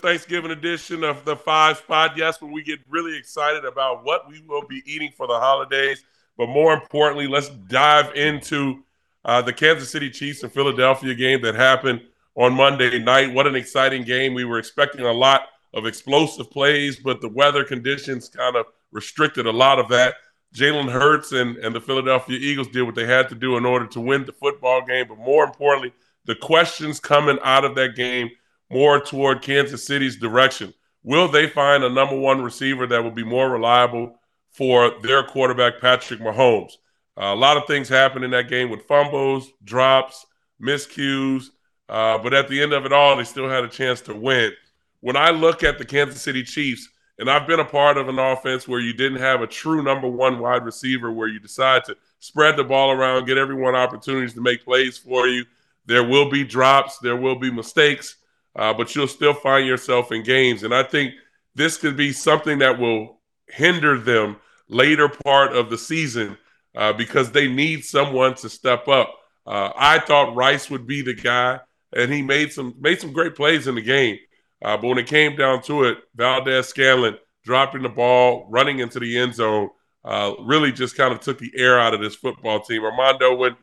Thanksgiving edition of the Five Spot. Yes, when we get really excited about what we will be eating for the holidays. But more importantly, let's dive into uh, the Kansas City Chiefs and Philadelphia game that happened on Monday night. What an exciting game. We were expecting a lot of explosive plays, but the weather conditions kind of restricted a lot of that. Jalen Hurts and, and the Philadelphia Eagles did what they had to do in order to win the football game. But more importantly, the questions coming out of that game more toward Kansas City's direction. Will they find a number one receiver that will be more reliable for their quarterback, Patrick Mahomes? Uh, a lot of things happened in that game with fumbles, drops, miscues, uh, but at the end of it all, they still had a chance to win. When I look at the Kansas City Chiefs, and I've been a part of an offense where you didn't have a true number one wide receiver, where you decide to spread the ball around, get everyone opportunities to make plays for you. There will be drops, there will be mistakes, uh, but you'll still find yourself in games. And I think this could be something that will hinder them later part of the season uh, because they need someone to step up. Uh, I thought Rice would be the guy, and he made some made some great plays in the game. Uh, but when it came down to it, Valdes-Scantling dropping the ball, running into the end zone, uh, really just kind of took the air out of this football team. Armando, when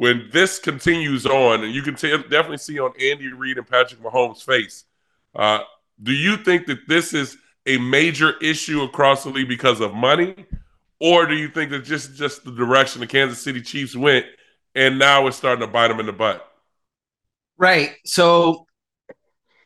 when this continues on, and you can t- definitely see on Andy Reid and Patrick Mahomes' face, uh, do you think that this is a major issue across the league because of money, or do you think that just just the direction the Kansas City Chiefs went, and now it's starting to bite them in the butt? Right. So,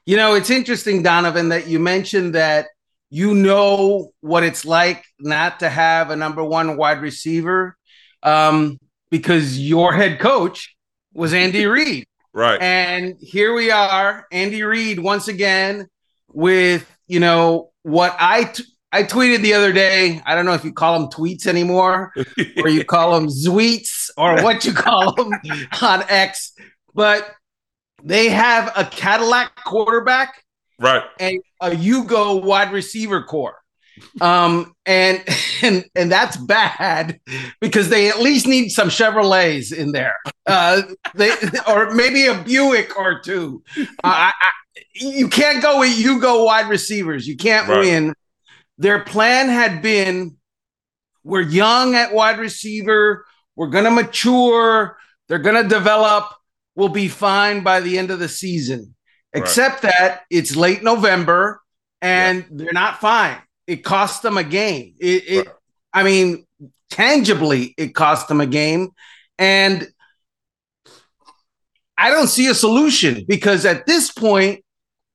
you know, it's interesting, Donovan, that you mentioned that you know what it's like not to have a number one wide receiver. Um, because your head coach was Andy Reid. Right. And here we are, Andy Reid once again with, you know, what I t- I tweeted the other day. I don't know if you call them tweets anymore or you call them zweets or what you call them on X, but they have a Cadillac quarterback right and a Yugo wide receiver core um and and and that's bad because they at least need some chevrolets in there. Uh they or maybe a buick or two. Uh, I, I, you can't go with you go wide receivers. You can't right. win. Their plan had been we're young at wide receiver. We're gonna mature. They're gonna develop. We'll be fine by the end of the season. Right. except that it's late november and yeah. they're not fine it cost them a game. It, it right. I mean, tangibly, it cost them a game, and I don't see a solution because at this point,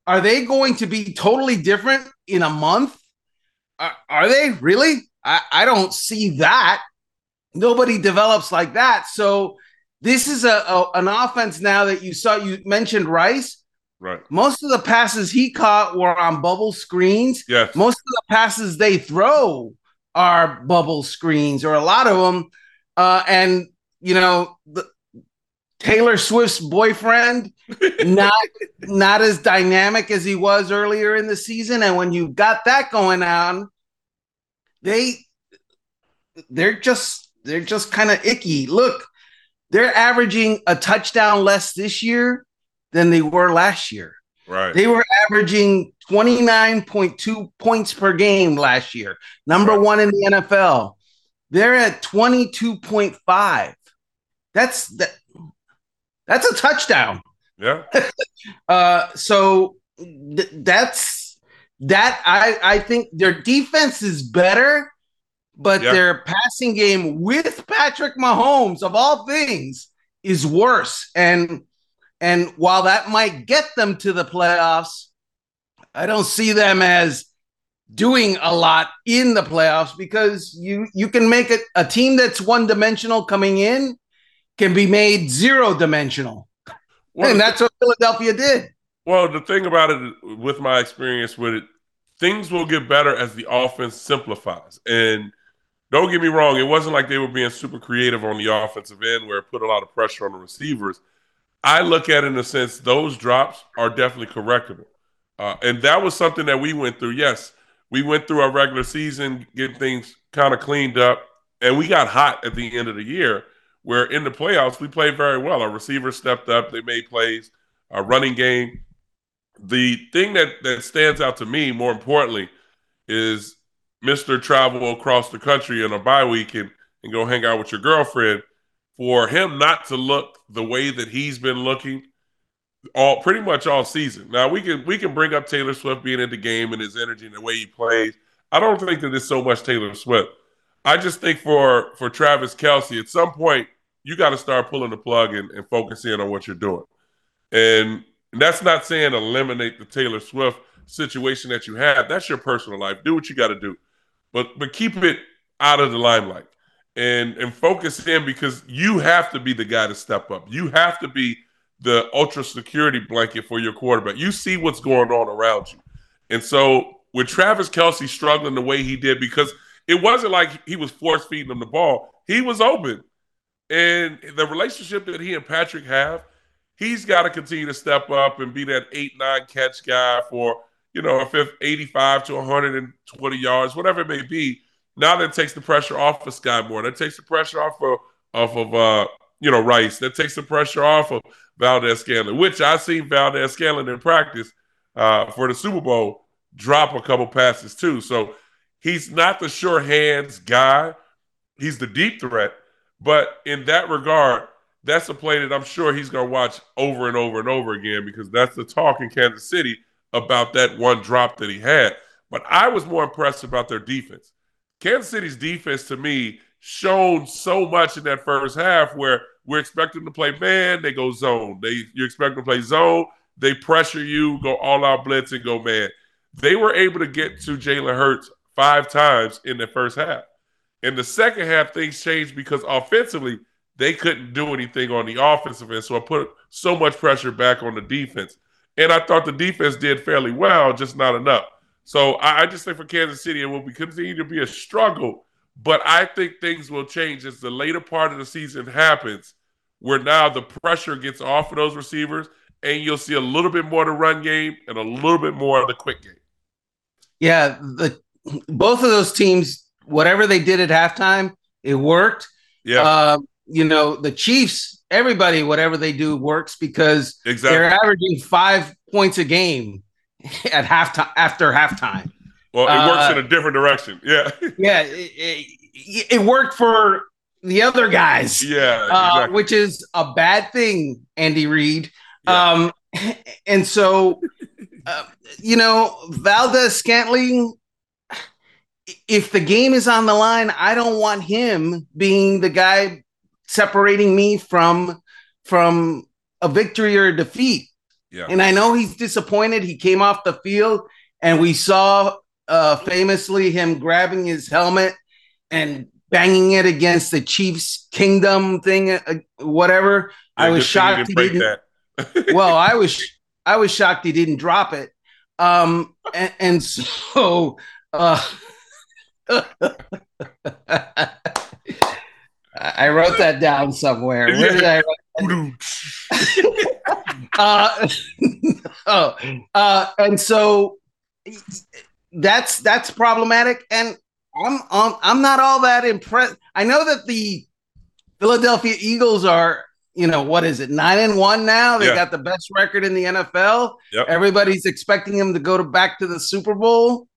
are they going to be totally different in a month? Are, are they really? I, I don't see that. Nobody develops like that. So this is a, a an offense now that you saw. You mentioned Rice. Right. Most of the passes he caught were on bubble screens. Yes. Most of the passes they throw are bubble screens, or a lot of them. Uh, and you know, the, Taylor Swift's boyfriend, not not as dynamic as he was earlier in the season. And when you've got that going on, they they're just they're just kind of icky. Look, they're averaging a touchdown less this year than they were last year. Right. They were averaging 29.2 points per game last year, number right. one in the NFL. They're at 22.5. That's that that's a touchdown. Yeah. uh, so th- that's that I I think their defense is better, but yeah. their passing game with Patrick Mahomes of all things is worse. And and while that might get them to the playoffs, I don't see them as doing a lot in the playoffs because you you can make it a team that's one dimensional coming in can be made zero dimensional. Well, and that's what Philadelphia did. Well, the thing about it with my experience with it, things will get better as the offense simplifies. And don't get me wrong, it wasn't like they were being super creative on the offensive end where it put a lot of pressure on the receivers I look at it in the sense those drops are definitely correctable. Uh, and that was something that we went through. Yes, we went through our regular season, getting things kind of cleaned up, and we got hot at the end of the year. Where in the playoffs we played very well. Our receivers stepped up; they made plays. Our running game the thing that that stands out to me more importantly is Mr. Travel across the country in a bye week and, and go hang out with your girlfriend. For him not to look the way that he's been looking all pretty much all season. Now we can we can bring up Taylor Swift being in the game and his energy and the way he plays. I don't think that it's so much Taylor Swift. I just think for for Travis Kelce, at some point you got to start pulling the plug and, and focusing on what you're doing. And that's not saying eliminate the Taylor Swift situation that you have. That's your personal life. Do what you got to do, but but keep it out of the limelight and and focus in because you have to be the guy to step up. You have to be the ultra security blanket for your quarterback. You see what's going on around you, and so with Travis Kelce struggling the way he did because it wasn't like he was force feeding him the ball. He was open, and the relationship that he and Patrick have he's got to continue to step up and be that eight, nine catch guy for, you know, if 85 to 120 yards, whatever it may be. Now that takes the pressure off of Skyy Moore. That takes the pressure off of, off of uh, you know, Rice. That takes the pressure off of Valdes-Scantling, which I seen Valdes-Scantling in practice uh, for the Super Bowl drop a couple passes too. So he's not the sure hands guy. He's the deep threat. But in that regard, that's a play that I'm sure he's going to watch over and over and over again because that's the talk in Kansas City about that one drop that he had. But I was more impressed about their defense. Kansas City's defense to me shown so much in that first half where we're expecting to play man, they go zone. They you expect to play zone, they pressure you, go all out blitz and go man. They were able to get to Jalen Hurts five times in the first half. In the second half, things changed because offensively, they couldn't do anything on the offensive end. So I put so much pressure back on the defense. And I thought the defense did fairly well, just not enough. So I, I just think for Kansas City, it will be, continue to be a struggle. But I think things will change as the later part of the season happens, where now the pressure gets off of those receivers, and you'll see a little bit more of the run game and a little bit more of the quick game. Yeah, the both of those teams, whatever they did at halftime, it worked. Yeah. Um, you know, the Chiefs, everybody, whatever they do works because exactly. they're averaging five points a game at halftime after halftime. Well, it works uh, in a different direction. Yeah. yeah. It, it, it, worked for the other guys. Yeah. Uh, which is a bad thing, Andy Reid. Yeah. Um, and so, uh, you know, Valdes-Scantling, if the game is on the line, I don't want him being the guy separating me from from a victory or a defeat. Yeah. And I know he's disappointed. He came off the field and we saw uh, famously him grabbing his helmet and banging it against the Chiefs Kingdom thing, uh, whatever. Yeah, I was shocked he didn't. well, I was I was shocked he didn't drop it. Um, and, and so uh, I wrote that down somewhere. Where did I? uh, oh, uh, and so that's that's problematic, and I'm um, I'm not all that impressed. I know that the Philadelphia Eagles are, you know, what is it, nine and one now? They yeah. got the best record in the NFL. Yep. Everybody's expecting them to go to back to the Super Bowl.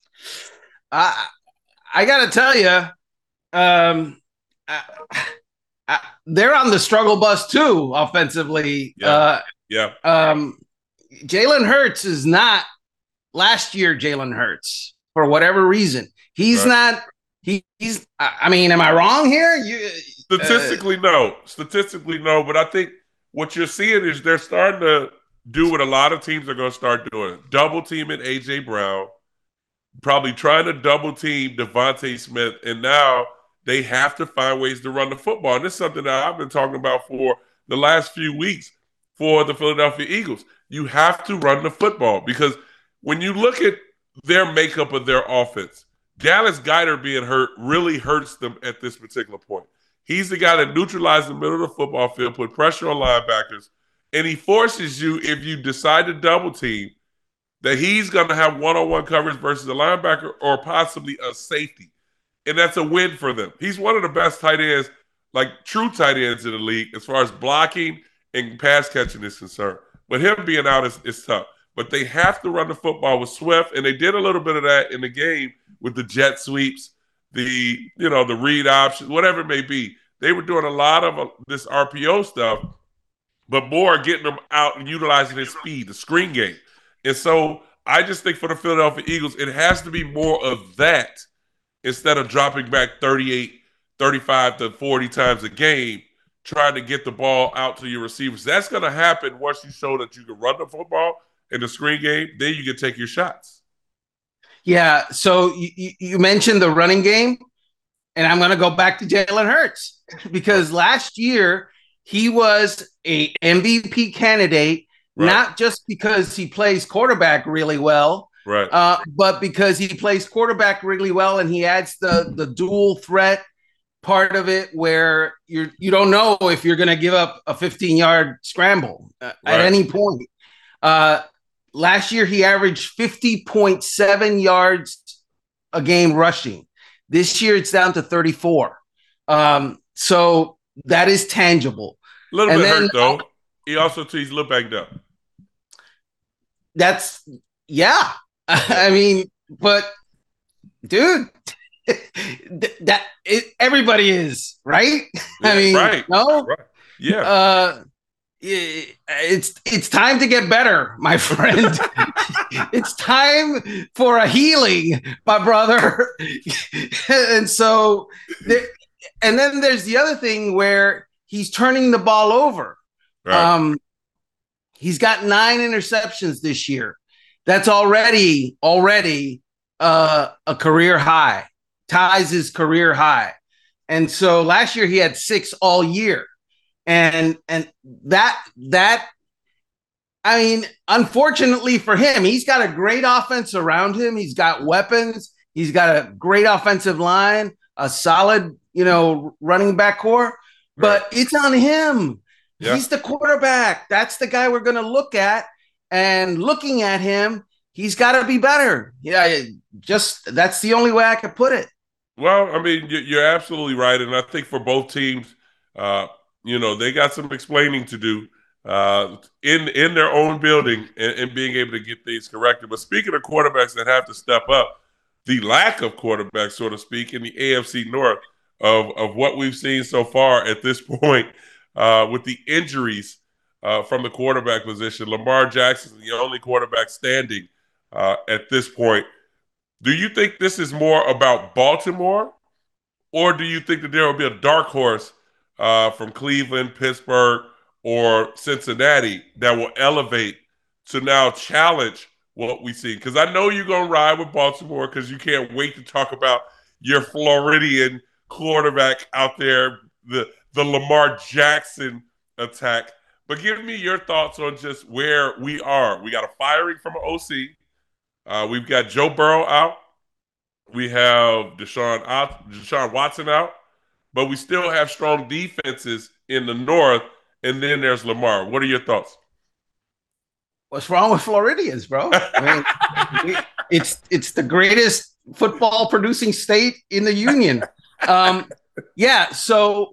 Uh, I got to tell you, um, they're on the struggle bus too, offensively. Yeah. Uh, yeah. Um, Jalen Hurts is not last year. Jalen Hurts for whatever reason, he's right. not. He, he's. I mean, am I wrong here? You, Statistically, uh, no. Statistically, no. But I think what you're seeing is they're starting to do what a lot of teams are going to start doing: double teaming AJ Brown, probably trying to double team DeVonta Smith, and now they have to find ways to run the football. And this is something that I've been talking about for the last few weeks for the Philadelphia Eagles. You have to run the football because when you look at their makeup of their offense, Dallas Goedert being hurt really hurts them at this particular point. He's the guy that neutralizes the middle of the football field, put pressure on linebackers, and he forces you, if you decide to double team, that he's going to have one on one coverage versus a linebacker or possibly a safety and that's a win for them. He's one of the best tight ends, like true tight ends in the league, as far as blocking and pass catching is concerned. But him being out is, is tough. but they have to run the football with Swift, and they did a little bit of that in the game with the jet sweeps, the you know the read options, whatever it may be. They were doing a lot of uh, this RPO stuff, but more getting them out and utilizing his speed, the screen game. And so I just think for the Philadelphia Eagles, it has to be more of that instead of dropping back 38, 35 to 40 times a game, trying to get the ball out to your receivers. That's going to happen once you show that you can run the football in the screen game. Then you can take your shots. Yeah. So you, you mentioned the running game, and I'm going to go back to Jalen Hurts because last year he was a MVP candidate right. not just because he plays quarterback really well, right? Uh, but because he plays quarterback really well and he adds the the dual threat part of it where you're you don't know if you're going to give up a 15 yard scramble uh, right. at any point. Uh, last year he averaged 50.7 yards a game rushing. This year it's down to 34. Um, so that is tangible. A little and bit then, hurt though. He also he's a little banged up. That's yeah. I mean, but dude, that it, everybody is right. Yeah, I mean, right? No, right. yeah. Uh, it's it's time to get better, my friend. it's time for a healing, my brother. and so, there, and then there's the other thing where he's turning the ball over. Right. Um, he's got nine interceptions this year. That's already already uh, a career high. Ties his career high. And so last year he had six all year. And and that that I mean, unfortunately for him, he's got a great offense around him. He's got weapons. He's got a great offensive line, a solid, you know, running back core but it's on him. Yeah. He's the quarterback. That's the guy we're going to look at. And looking at him, he's got to be better. Yeah, just that's the only way I could put it. Well, I mean, you're absolutely right, and I think for both teams, uh, you know, they got some explaining to do uh, in in their own building and, and, being able to get things corrected. But speaking of quarterbacks that have to step up, the lack of quarterbacks, so to speak, in the AFC North, of of what we've seen so far at this point uh, with the injuries uh, from the quarterback position. Lamar Jackson is the only quarterback standing uh, at this point. Do you think this is more about Baltimore, or do you think that there will be a dark horse uh, from Cleveland, Pittsburgh, or Cincinnati that will elevate to now challenge what we see? Because I know you're going to ride with Baltimore because you can't wait to talk about your Floridian quarterback out there, the the Lamar Jackson attack. But give me your thoughts on just where we are. We got a firing from an OC. Uh, we've got Joe Burrow out. We have Deshaun, Deshaun Watson out. But we still have strong defenses in the North. And then there's Lamar. What are your thoughts? What's wrong with Floridians, bro? I mean, it's it's the greatest football producing state in the union um, yeah. So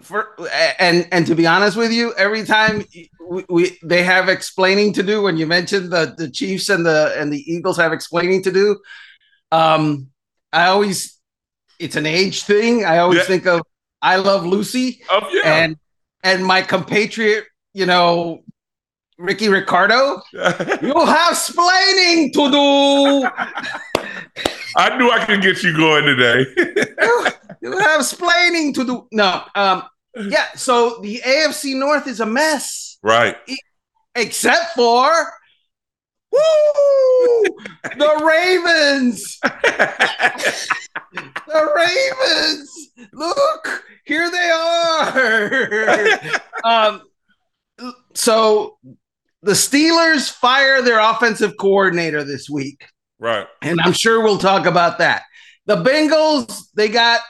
for and and to be honest with you, every time we, we, they have explaining to do when you mentioned the the Chiefs and the and the Eagles have explaining to do, um, I always it's an age thing. I always yeah. think of I Love Lucy oh, yeah. and and my compatriot, you know, Ricky Ricardo. you have splaining to do. I knew I could get you going today. You have explaining to do. No, um, yeah. So the AFC North is a mess, right? Except for woo, the Ravens. the Ravens. Look, here they are. um, so the Steelers fire their offensive coordinator this week. Right. And I'm sure we'll talk about that. The Bengals, they got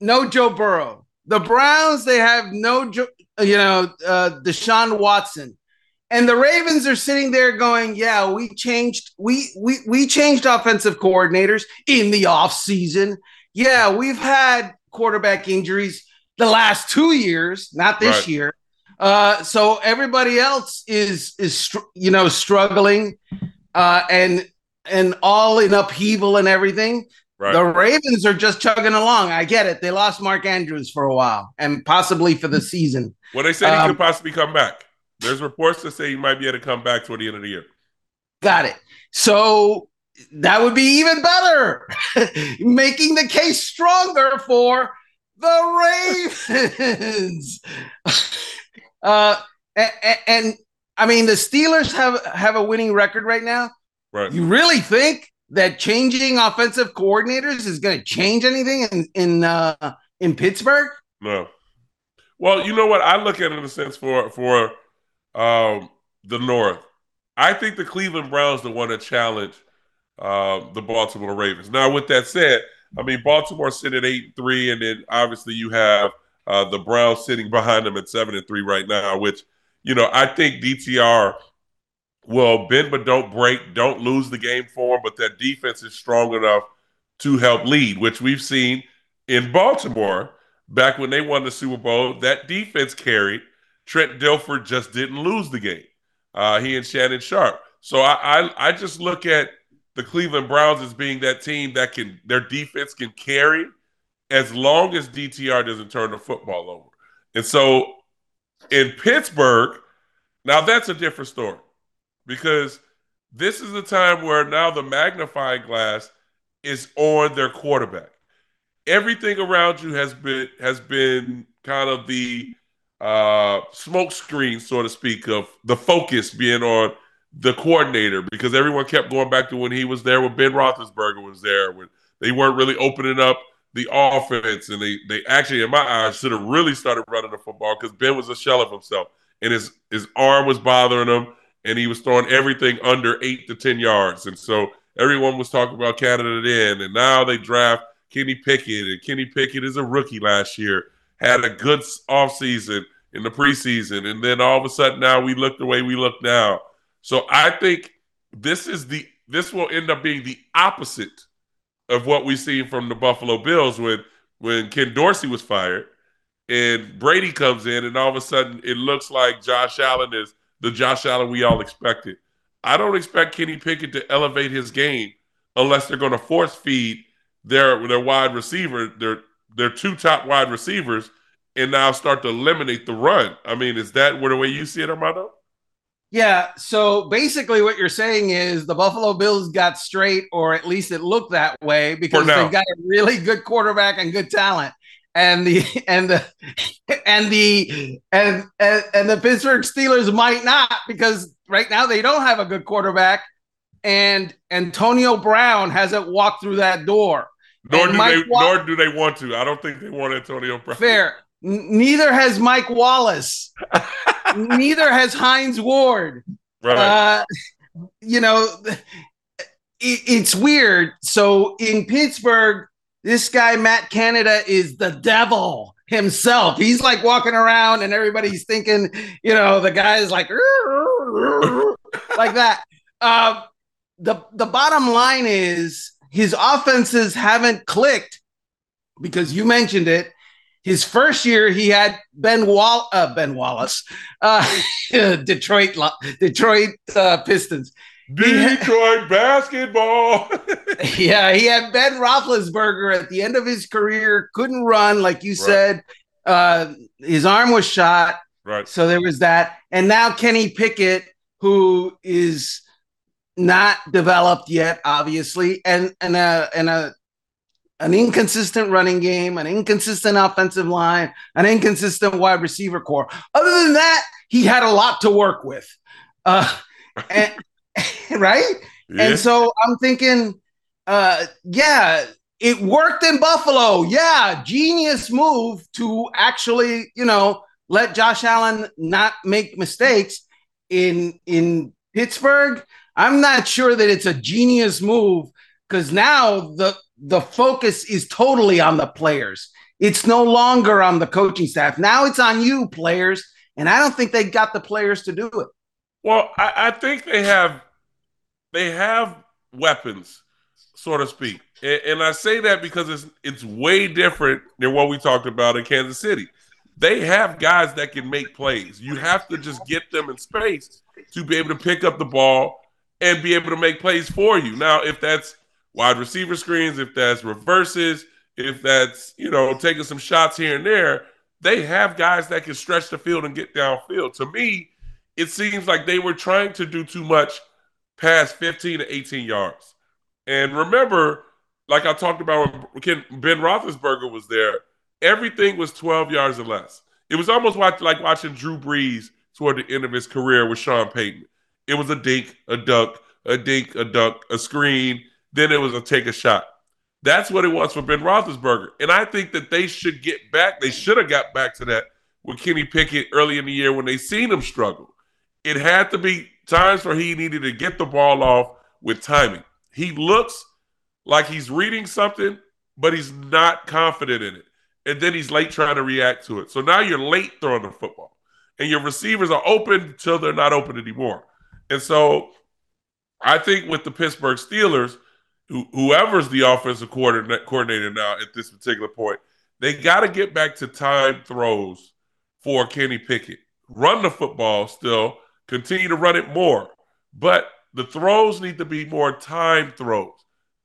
no Joe Burrow. The Browns, they have no, you know, uh, Deshaun Watson. And the Ravens are sitting there going, "Yeah, we changed we we we changed offensive coordinators in the off season. Yeah, we've had quarterback injuries the last 2 years, not this right. year. Uh, so everybody else is is you know struggling, uh, and and all in upheaval and everything. Right. The Ravens are just chugging along. I get it. They lost Mark Andrews for a while and possibly for the season. Well, they said he um, could possibly come back. There's reports to say he might be able to come back toward the end of the year. Got it. So that would be even better, making the case stronger for the Ravens. uh, and, and, I mean, the Steelers have have a winning record right now. Right. You really think that changing offensive coordinators is going to change anything in in uh, in Pittsburgh? No. Well, you know what? I look at it in a sense for for um, the North. I think the Cleveland Browns the one to challenge uh, the Baltimore Ravens. Now, with that said, I mean Baltimore sitting at eight and three, and then obviously you have uh, the Browns sitting behind them at seven and three right now. Which you know I think DTR will bend but don't break, don't lose the game for them, but that defense is strong enough to help lead, which we've seen in Baltimore back when they won the Super Bowl. That defense carried. Trent Dilfer just didn't lose the game. Uh, he and Shannon Sharpe. So I, I I just look at the Cleveland Browns as being that team that can their defense can carry as long as DTR doesn't turn the football over. And so in Pittsburgh, now that's a different story because this is the time where now the magnifying glass is on their quarterback. Everything around you has been has been kind of the uh, smoke screen, so to speak, of the focus being on the coordinator because everyone kept going back to when he was there when Ben Roethlisberger was there when they weren't really opening up the offense and they they actually in my eyes should have really started running the football because Ben was a shell of himself and his his arm was bothering him and he was throwing everything under eight to ten yards. And so everyone was talking about Canada then. And now they draft Kenny Pickett. And Kenny Pickett is a rookie last year had a good offseason in the preseason. And then all of a sudden now we look the way we look now. So I think this is the this will end up being the opposite of what we see from the Buffalo Bills when when Ken Dorsey was fired and Brady comes in and all of a sudden it looks like Josh Allen is the Josh Allen we all expected. I don't expect Kenny Pickett to elevate his game unless they're going to force feed their their wide receiver, their their two top wide receivers, and now start to eliminate the run. I mean, is that where the way you see it, Armando? Yeah. So basically, what you're saying is the Buffalo Bills got straight, or at least it looked that way, because they've got a really good quarterback and good talent. And the and the and the and, and and the Pittsburgh Steelers might not because right now they don't have a good quarterback, and Antonio Brown hasn't walked through that door. Nor do they. Wa- nor do they want to. I don't think they want Antonio Brown. Fair. Neither has Mike Wallace. neither has Hines Ward. Right. Uh, you know, it, it's weird. So in Pittsburgh, this guy Matt Canada is the devil himself. He's like walking around, and everybody's thinking, you know, the guy is like like that. Uh, the the bottom line is his offenses haven't clicked because you mentioned it his first year, he had Ben Wall, uh, Ben Wallace, uh, Detroit, Detroit uh, Pistons. Detroit basketball. yeah, he had Ben Roethlisberger at the end of his career, couldn't run, like you right. said. Uh, his arm was shot. Right. So there was that, and now Kenny Pickett, who is not developed yet, obviously, and and a and a an inconsistent running game, an inconsistent offensive line, an inconsistent wide receiver core. Other than that, he had a lot to work with. Uh, and, right? Yeah. And so I'm thinking, uh, yeah, it worked in Buffalo. Yeah, genius move to actually, you know, let Josh Allen not make mistakes in in Pittsburgh. I'm not sure that it's a genius move because now the the focus is totally on the players. It's no longer on the coaching staff. Now it's on you, players. And I don't think they got the players to do it. Well, I, I think they have they have weapons, so to speak. And, and I say that because it's it's way different than what we talked about in Kansas City. they have guys that can make plays. You have to just get them in space to be able to pick up the ball and be able to make plays for you. Now, if that's wide receiver screens, if that's reverses, if that's, you know, taking some shots here and there, they have guys that can stretch the field and get downfield. To me, it seems like they were trying to do too much past 15 to 18 yards. And remember, like I talked about when Ben Roethlisberger was there, everything was 12 yards or less. It was almost like watching Drew Brees toward the end of his career with Sean Payton. It was a dink, a duck, a dink, a dunk, a screen. Then it was a take a shot. That's what it was for Ben Roethlisberger. And I think that they should get back. They should have got back to that with Kenny Pickett early in the year when they seen him struggle. It had to be times where he needed to get the ball off with timing. He looks like he's reading something, but he's not confident in it. And then he's late trying to react to it. So now you're late throwing the football. And your receivers are open until they're not open anymore. And so I think with the Pittsburgh Steelers, whoever's the offensive coordinator now at this particular point, they got to get back to time throws for Kenny Pickett. Run the football still, continue to run it more, but the throws need to be more time throws.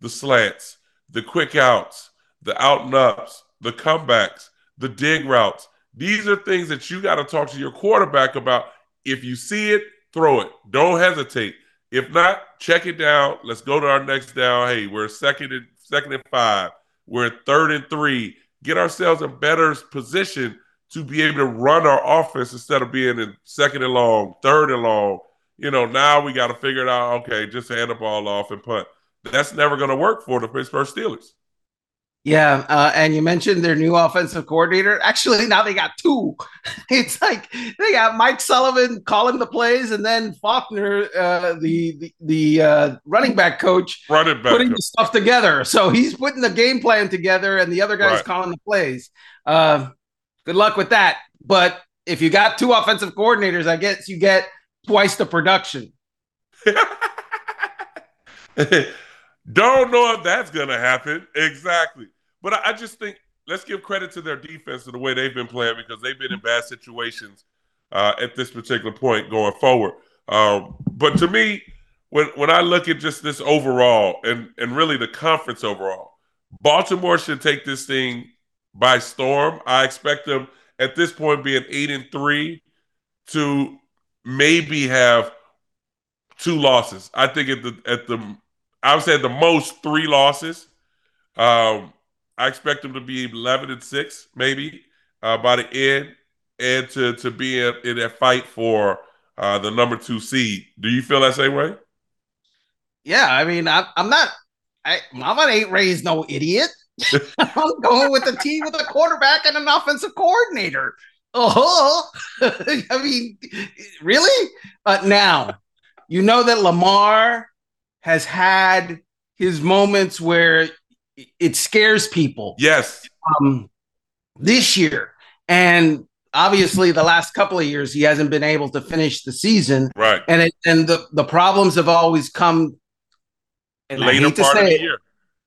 The slants, the quick outs, the out and ups, the comebacks, the dig routes. These are things that you got to talk to your quarterback about. If you see it, throw it. Don't hesitate. If not, check it down. Let's go to our next down. Hey, we're second and second and five. We're third and three. Get ourselves in better position to be able to run our offense instead of being in second and long, third and long. You know, now we got to figure it out. Okay, just hand the ball off and punt. That's never going to work for the Pittsburgh Steelers. Yeah, uh, and you mentioned their new offensive coordinator. Actually, now they got two. It's like they got Mike Sullivan calling the plays, and then Faulkner, uh, the the, the uh, running back coach, running back putting coach. the stuff together. So he's putting the game plan together, and the other guy's right. calling the plays. Good luck with that. But if you got two offensive coordinators, I guess you get twice the production. Don't know if that's going to happen. Exactly. But I, I, just think let's give credit to their defense and the way they've been playing because they've been in bad situations uh, at this particular point going forward. Um, but to me, when when I look at just this overall and and really the conference overall, Baltimore should take this thing by storm. I expect them at this point being eight and three to maybe have two losses. I think at the at the I would say at the most three losses. Um, I expect them to be 11 and six, maybe uh, by the end, and to to be in, in fight for uh, the number two seed. Do you feel that same way? Yeah, I mean, I, I'm not. I, Mama ain't raised no idiot. I'm going with the team with a quarterback and an offensive coordinator. Oh, I mean, really? Uh, now, you know that Lamar has had his moments where it scares people. Yes. Um, this year, and obviously the last couple of years, he hasn't been able to finish the season. Right. And it, and the the problems have always come. Later part of the year.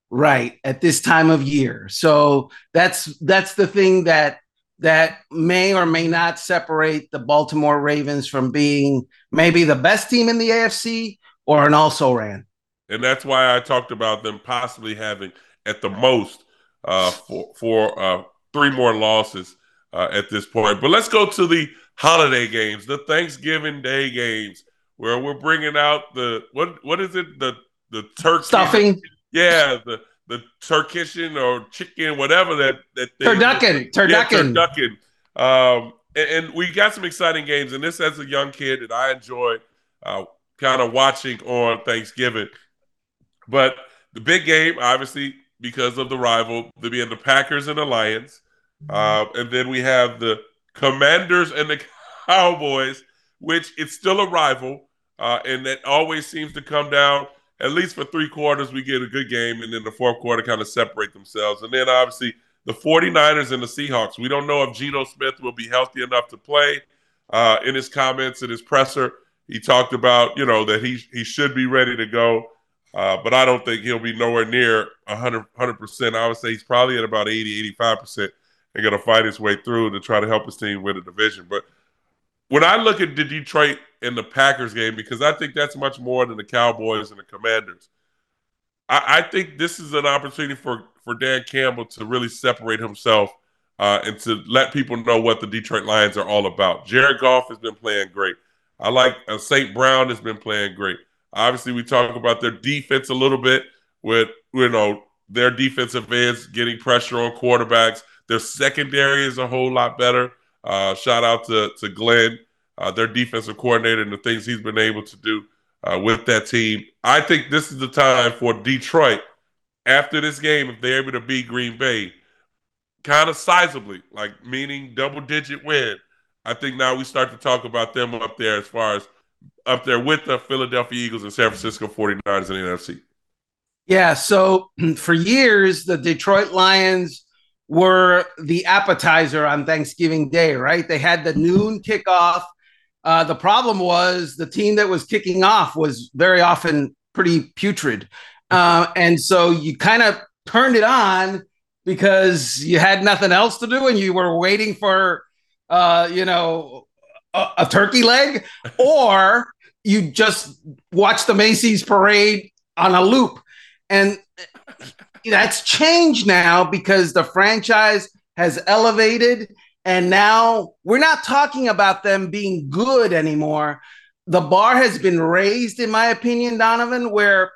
Right at this time of year, so that's that's the thing that that may or may not separate the Baltimore Ravens from being maybe the best team in the AFC or an also ran. And that's why I talked about them possibly having at the most uh, for for uh, three more losses uh, at this point. But let's go to the holiday games, the Thanksgiving Day games, where we're bringing out the what what is it the the turkey stuffing? Yeah, the the turkishin or chicken, whatever that that turducken, turducken, yeah, turducken. Um, and, and, we got some exciting games, and this as a young kid that I enjoy uh, kind of watching on Thanksgiving. But the big game, obviously, because of the rival, there being the Packers and the Lions. Uh, and then we have the Commanders and the Cowboys, which it's still a rival. Uh, and that always seems to come down, at least for three quarters, we get a good game. And then the fourth quarter kind of separate themselves. And then obviously the 49ers and the Seahawks. We don't know if Geno Smith will be healthy enough to play. Uh, in his comments in his presser, he talked about, you know, that he, he should be ready to go. Uh, but I don't think he'll be nowhere near 100 percent. I would say he's probably at about 80, 85 percent and going to fight his way through to try to help his team win the division. But when I look at the Detroit and the Packers game, because I think that's much more than the Cowboys and the Commanders, I, I think this is an opportunity for, for Dan Campbell to really separate himself uh, and to let people know what the Detroit Lions are all about. Jared Goff has been playing great. I like uh, St. Brown has been playing great. Obviously, we talk about their defense a little bit with you know their defensive ends getting pressure on quarterbacks. Their secondary is a whole lot better. Uh, shout out to to Glenn, uh, their defensive coordinator, and the things he's been able to do uh, with that team. I think this is the time for Detroit after this game, if they're able to beat Green Bay, kind of sizably, like meaning double digit win. I think now we start to talk about them up there as far as up there with the Philadelphia Eagles and San Francisco 49ers in the NFC. Yeah. So for years, the Detroit Lions were the appetizer on Thanksgiving Day, right? They had the noon kickoff. Uh, the problem was the team that was kicking off was very often pretty putrid. Uh, and so you kind of turned it on because you had nothing else to do and you were waiting for uh, you know, a, a turkey leg, or you just watch the Macy's parade on a loop. And that's changed now because the franchise has elevated. And now we're not talking about them being good anymore. The bar has been raised, in my opinion, Donovan, where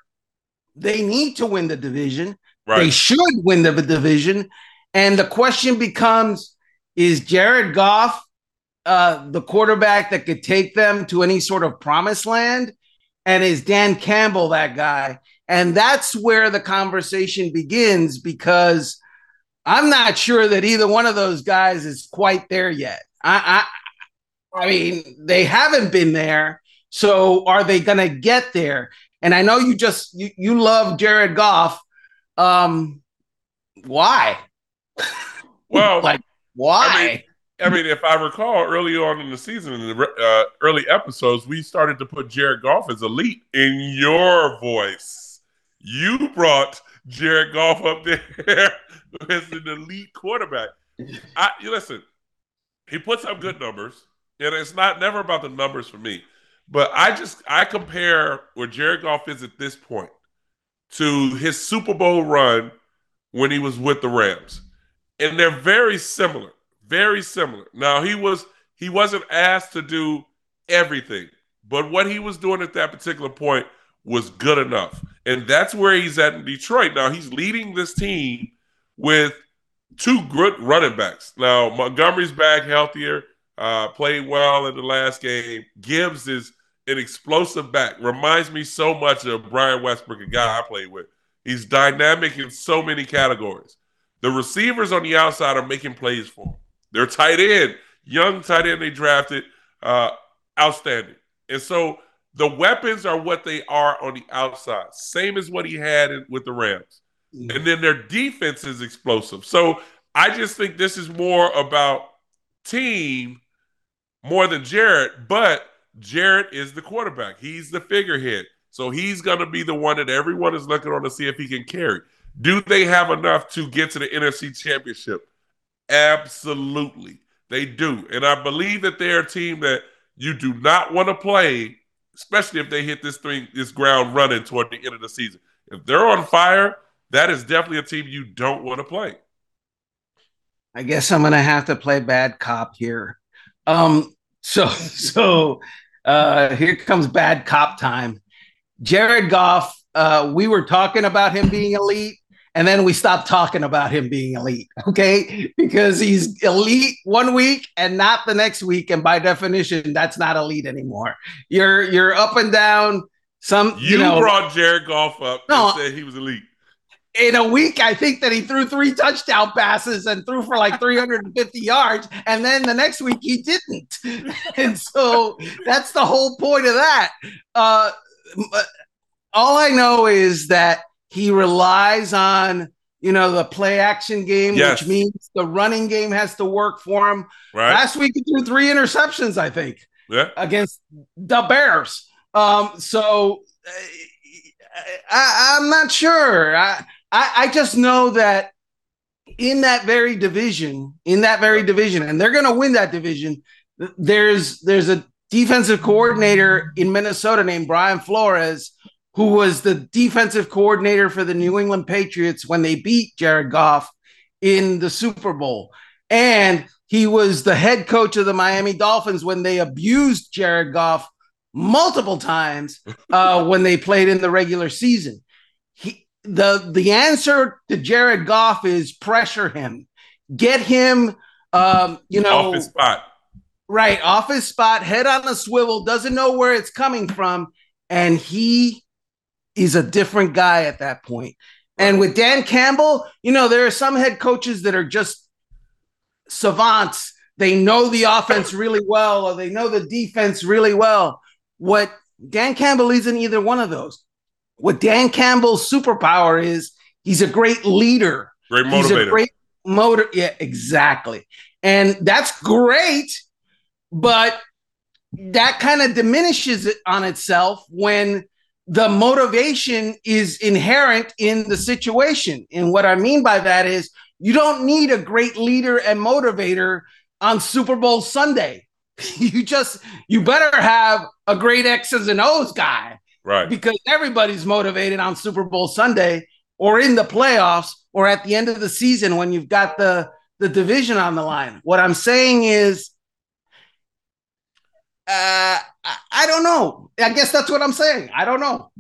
they need to win the division. Right. They should win the division. And the question becomes is Jared Goff uh, the quarterback that could take them to any sort of promised land? And is Dan Campbell that guy? And that's where the conversation begins because I'm not sure that either one of those guys is quite there yet. I, I, I mean, they haven't been there. So are they going to get there? And I know you just you, you love Jared Goff. Um, why? Well, like why? I mean, I mean, if I recall, early on in the season, in the uh, early episodes, we started to put Jared Goff as elite in your voice. You brought Jared Goff up there as an elite quarterback. I listen. He puts up good numbers, and it's not never about the numbers for me. But I just I compare where Jared Goff is at this point to his Super Bowl run when he was with the Rams, and they're very similar. Very similar. Now he was he wasn't asked to do everything, but what he was doing at that particular point was good enough. And that's where he's at in Detroit. Now he's leading this team with two good running backs. Now Montgomery's back healthier, uh, played well in the last game. Gibbs is an explosive back. Reminds me so much of Brian Westbrook, a guy I played with. He's dynamic in so many categories. The receivers on the outside are making plays for him. Their tight end, young tight end they drafted, uh, outstanding. And so the weapons are what they are on the outside, same as what he had with the Rams. Mm-hmm. And then their defense is explosive. So I just think this is more about team more than Jared, but Jared is the quarterback. He's the figurehead. So he's going to be the one that everyone is looking on to see if he can carry. Do they have enough to get to the NFC Championship? Absolutely. They do. And I believe that they're a team that you do not want to play, especially if they hit this thing, this ground running toward the end of the season. If they're on fire, that is definitely a team you don't want to play. I guess I'm gonna have to play bad cop here. Um, so so uh here comes bad cop time. Jared Goff, uh, we were talking about him being elite and then we stop talking about him being elite, okay? Because he's elite one week and not the next week, and by definition, that's not elite anymore. You're you're up and down. Some you, you know, brought Jared Goff up no, and said he was elite. In a week, I think that he threw three touchdown passes and threw for like 350 yards, and then the next week he didn't. and so that's the whole point of that. Uh, all I know is that he relies on you know the play action game, yes. which means the running game has to work for him. Right. Last week he threw three interceptions, I think, yeah. against the Bears. Um, so uh, I, am not sure. I, I I just know that in that very division, in that very division, and they're going to win that division. There's there's a defensive coordinator in Minnesota named Brian Flores, who was the defensive coordinator for the New England Patriots when they beat Jared Goff in the Super Bowl, and he was the head coach of the Miami Dolphins when they abused Jared Goff multiple times uh, when they played in the regular season. He, the the answer to Jared Goff is pressure him, get him, um, you know, off his spot, right off his spot, head on a swivel, doesn't know where it's coming from, and he is a different guy at that point. And with Dan Campbell, you know, there are some head coaches that are just savants. They know the offense really well, or they know the defense really well. What Dan Campbell isn't either one of those. What Dan Campbell's superpower is, he's a great leader. Great motivator. He's a great motor. Yeah, exactly. And that's great, but that kind of diminishes it on itself when the motivation is inherent in the situation. And what I mean by that is you don't need a great leader and motivator on Super Bowl Sunday. you just you better have a great X's and O's guy. Right. Because everybody's motivated on Super Bowl Sunday or in the playoffs or at the end of the season when you've got the the division on the line. What I'm saying is uh, I, don't know. I guess that's what I'm saying. I don't know.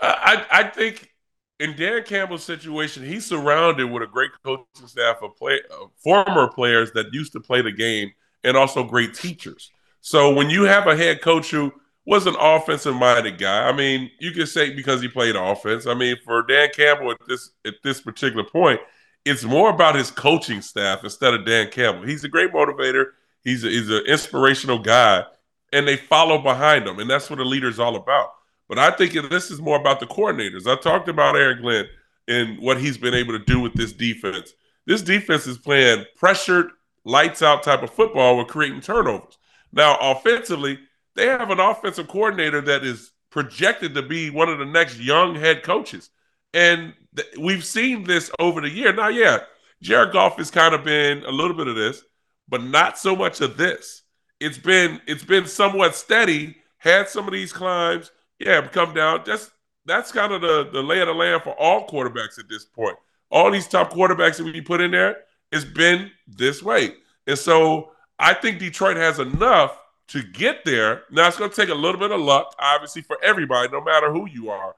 I I think in Dan Campbell's situation, he's surrounded with a great coaching staff of play, uh, former players that used to play the game and also great teachers. So when you have a head coach who was an offensive minded guy, I mean, you can say because he played offense. I mean, for Dan Campbell at this at this particular point, it's more about his coaching staff instead of Dan Campbell. He's a great motivator. He's a, he's an inspirational guy, and they follow behind them. and that's what a leader is all about. But I think this is more about the coordinators. I talked about Aaron Glenn and what he's been able to do with this defense. This defense is playing pressured, lights out type of football with creating turnovers. Now, offensively, they have an offensive coordinator that is projected to be one of the next young head coaches. And th- we've seen this over the year. Now, yeah, Jared Goff has kind of been a little bit of this, but not so much of this. It's been it's been somewhat steady, had some of these climbs, yeah, come down. That's that's kind of the the lay of the land for all quarterbacks at this point. All these top quarterbacks that we put in there, it's been this way, and so I think Detroit has enough to get there. Now it's going to take a little bit of luck, obviously, for everybody, no matter who you are.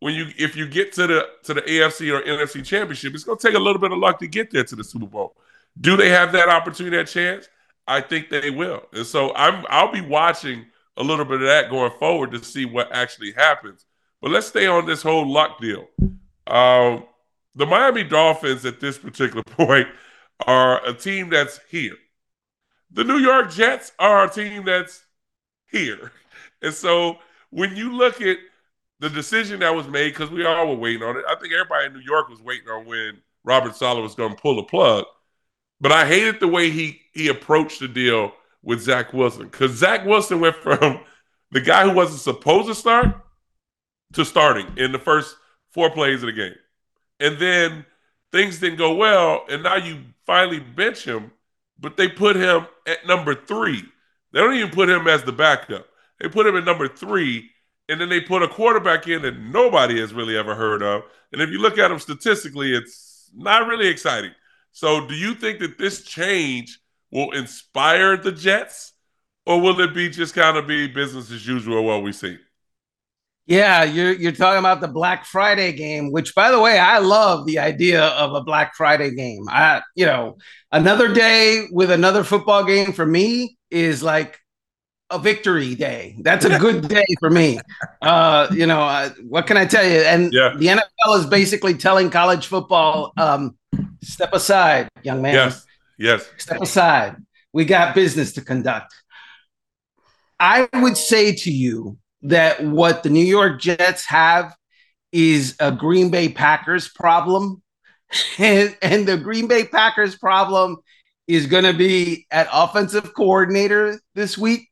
When you if you get to the to the AFC or NFC championship, it's going to take a little bit of luck to get there to the Super Bowl. Do they have that opportunity, that chance? I think they will, and so I'm I'll be watching a little bit of that going forward to see what actually happens. But let's stay on this whole luck deal. Um, the Miami Dolphins at this particular point are a team that's here. The New York Jets are a team that's here. And so when you look at the decision that was made, because we all were waiting on it, I think everybody in New York was waiting on when Robert Saleh was going to pull the plug. But I hated the way he he approached the deal with Zach Wilson because Zach Wilson went from the guy who wasn't supposed to start to starting in the first four plays of the game. And then things didn't go well, and now you finally bench him, but they put him at number three. They don't even put him as the backup. They put him at number three, and then they put a quarterback in that nobody has really ever heard of. And if you look at him statistically, it's not really exciting. So, do you think that this change will inspire the Jets, or will it be just kind of be business as usual what we see? Yeah, you're you're talking about the Black Friday game, which by the way, I love the idea of a Black Friday game. I, you know, another day with another football game for me is like a victory day. That's a good day for me. Uh, you know, uh, what can I tell you? And yeah. the NFL is basically telling college football, um, step aside, young man. Yes. Yes. Step aside. We got business to conduct. I would say to you that what the New York Jets have is a Green Bay Packers problem. and, and the Green Bay Packers problem is going to be at offensive coordinator this week.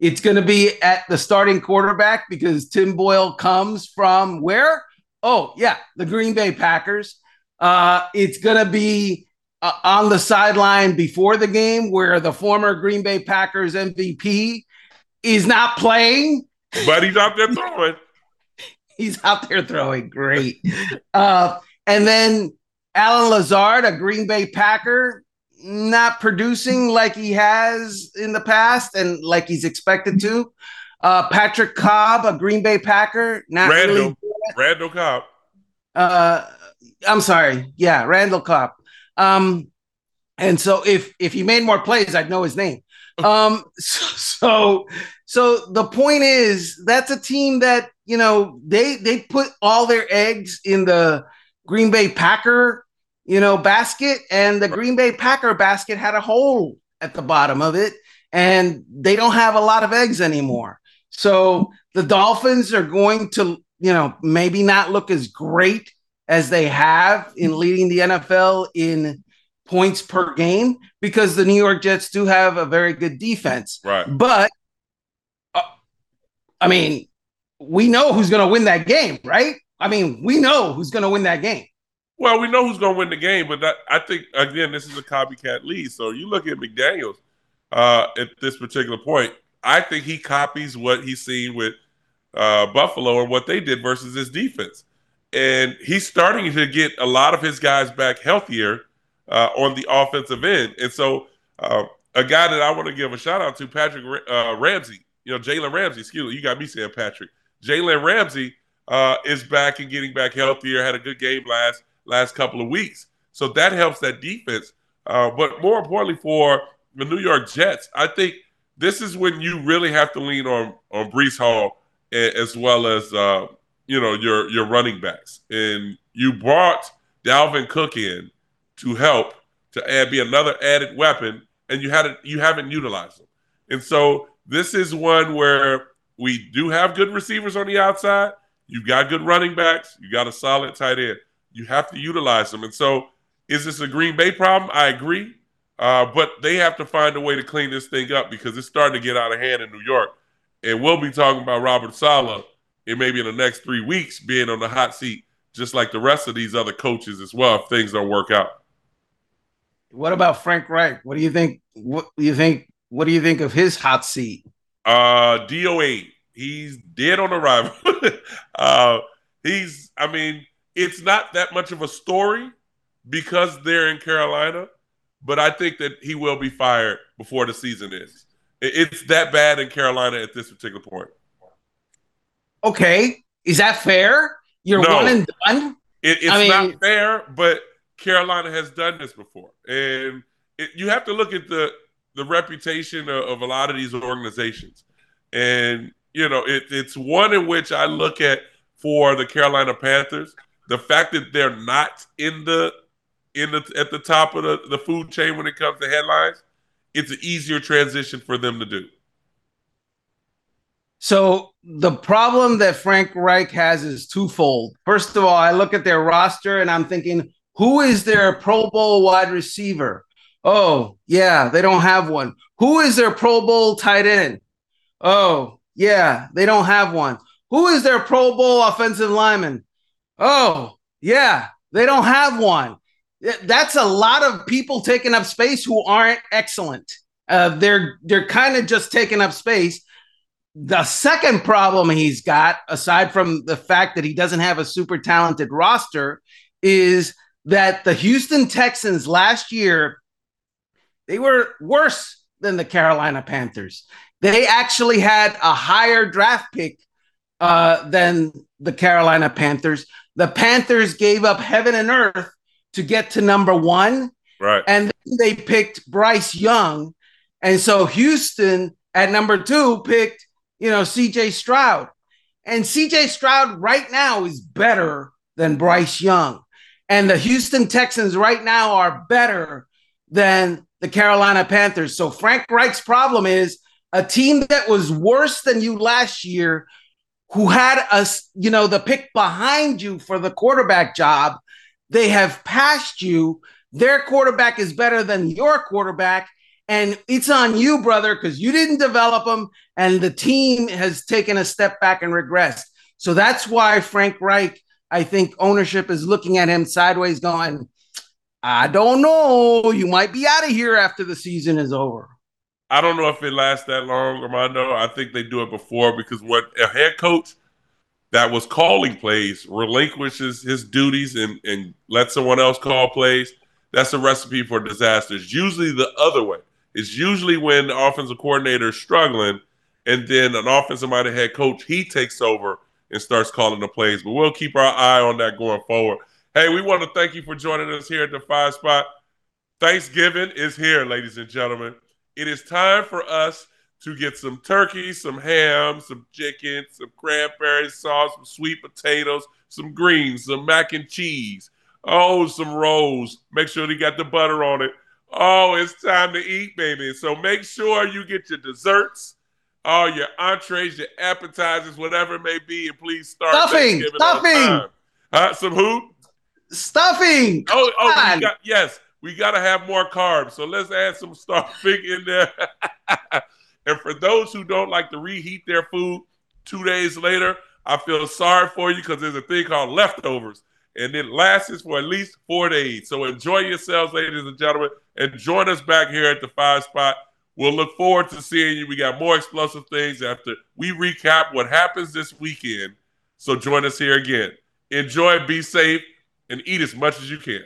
It's going to be at the starting quarterback because Tim Boyle comes from where? Oh, yeah, the Green Bay Packers. Uh, it's going to be uh, on the sideline before the game where the former Green Bay Packers MVP is not playing. But he's out there throwing. he's out there throwing. Great. Uh, and then Allen Lazard, a Green Bay Packer, not producing like he has in the past and like he's expected to. Uh, Patrick Cobb, a Green Bay Packer, not Randall, really. Randall Cobb. Uh, I'm sorry. Yeah, Randall Cobb. Um, and so if if he made more plays, I'd know his name. Um, so so the point is that's a team that you know they they put all their eggs in the Green Bay Packer you know basket, and the Green Bay Packer basket had a hole at the bottom of it, and they don't have a lot of eggs anymore. So the Dolphins are going to you know maybe not look as great as they have in leading the NFL in points per game because the New York Jets do have a very good defense. Right. But uh, I mean, we know who's going to win that game, right? I mean, we know who's going to win that game. Well, we know who's going to win the game, but that, I think again, this is a copycat lead. So you look at McDaniel's uh, at this particular point. I think he copies what he's seen with uh, Buffalo and what they did versus his defense, and he's starting to get a lot of his guys back healthier uh, on the offensive end. And so, uh, a guy that I want to give a shout out to, Patrick uh, Ramsey, you know, Jalen Ramsey, excuse me, you got me saying Patrick. Jalen Ramsey uh, is back and getting back healthier, had a good game last last couple of weeks. So that helps that defense. Uh, but more importantly for the New York Jets, I think this is when you really have to lean on on Breece Hall as well as uh, you know your your running backs. And you brought Dalvin Cook in to help to add be another added weapon, and you had it, you haven't utilized them. And so this is one where we do have good receivers on the outside. You've got good running backs. You got a solid tight end. You have to utilize them. And so, is this a Green Bay problem? I agree, uh, but they have to find a way to clean this thing up because it's starting to get out of hand in New York. And we'll be talking about Robert Saleh in maybe in the next three weeks being on the hot seat, just like the rest of these other coaches as well, if things don't work out. What about Frank Reich? What do you think? What do you think? What do you think of his hot seat? Uh, DOA. He's dead on arrival. uh, he's. I mean, it's not that much of a story because they're in Carolina, but I think that he will be fired before the season ends. It's that bad in Carolina at this particular point. Okay, is that fair? You're no, one and done. It, it's I mean, not fair, but Carolina has done this before, and it, you have to look at the the reputation of, of, a lot of these organizations, and you know it, it's one in which I look at for the Carolina Panthers. The fact that they're not in the in the at the top of the, the food chain when it comes to headlines, it's an easier transition for them to do. So the problem that Frank Reich has is twofold. First of all, I look at their roster and I'm thinking, who is their Pro Bowl wide receiver? Oh, yeah, they don't have one. Who is their Pro Bowl tight end? Oh, yeah, they don't have one. Who is their Pro Bowl offensive lineman? Oh, yeah, they don't have one. That's a lot of people taking up space who aren't excellent. Uh, they're they're kind of just taking up space. The second problem he's got, aside from the fact that he doesn't have a super talented roster, is that the Houston Texans last year they were worse than the Carolina Panthers. They actually had a higher draft pick uh, than the Carolina Panthers. The Panthers gave up heaven and earth to get to number one. Right. And they picked Bryce Young. And so Houston at number two picked, you know, CJ Stroud. And CJ Stroud right now is better than Bryce Young. And the Houston Texans right now are better than the Carolina Panthers. So Frank Reich's problem is a team that was worse than you last year, who had us, you know, the pick behind you for the quarterback job. They have passed you. Their quarterback is better than your quarterback. And it's on you, brother, because you didn't develop them, and the team has taken a step back and regressed. So that's why Frank Reich I think ownership is looking at him sideways, going, I don't know. You might be out of here after the season is over. I don't know if it lasts that long, Armando. I think they do it before because what a head coach that was calling plays relinquishes his duties and, and let someone else call plays, that's a recipe for disasters. Usually the other way. It's usually when the offensive coordinator is struggling and then an offensive minded head coach, he takes over and starts calling the plays. But we'll keep our eye on that going forward. Hey, we want to thank you for joining us here at the Five Spot. Thanksgiving is here, ladies and gentlemen. It is time for us to get some turkey, some ham, some chicken, some cranberry sauce, some sweet potatoes, some greens, some mac and cheese. Oh, some rolls. Make sure they got the butter on it. Oh, it's time to eat, baby. So make sure you get your desserts, all your entrees, your appetizers, whatever it may be, and please start stuffing. Stuffing. Uh, some who? Stuffing. Oh, oh, we got, yes, we got to have more carbs. So let's add some stuffing in there. and for those who don't like to reheat their food two days later, I feel sorry for you because there's a thing called leftovers, and it lasts for at least four days. So enjoy yourselves, ladies and gentlemen, and join us back here at the Five Spot. We'll look forward to seeing you. We got more explosive things after we recap what happens this weekend. So join us here again. Enjoy, be safe, and eat as much as you can.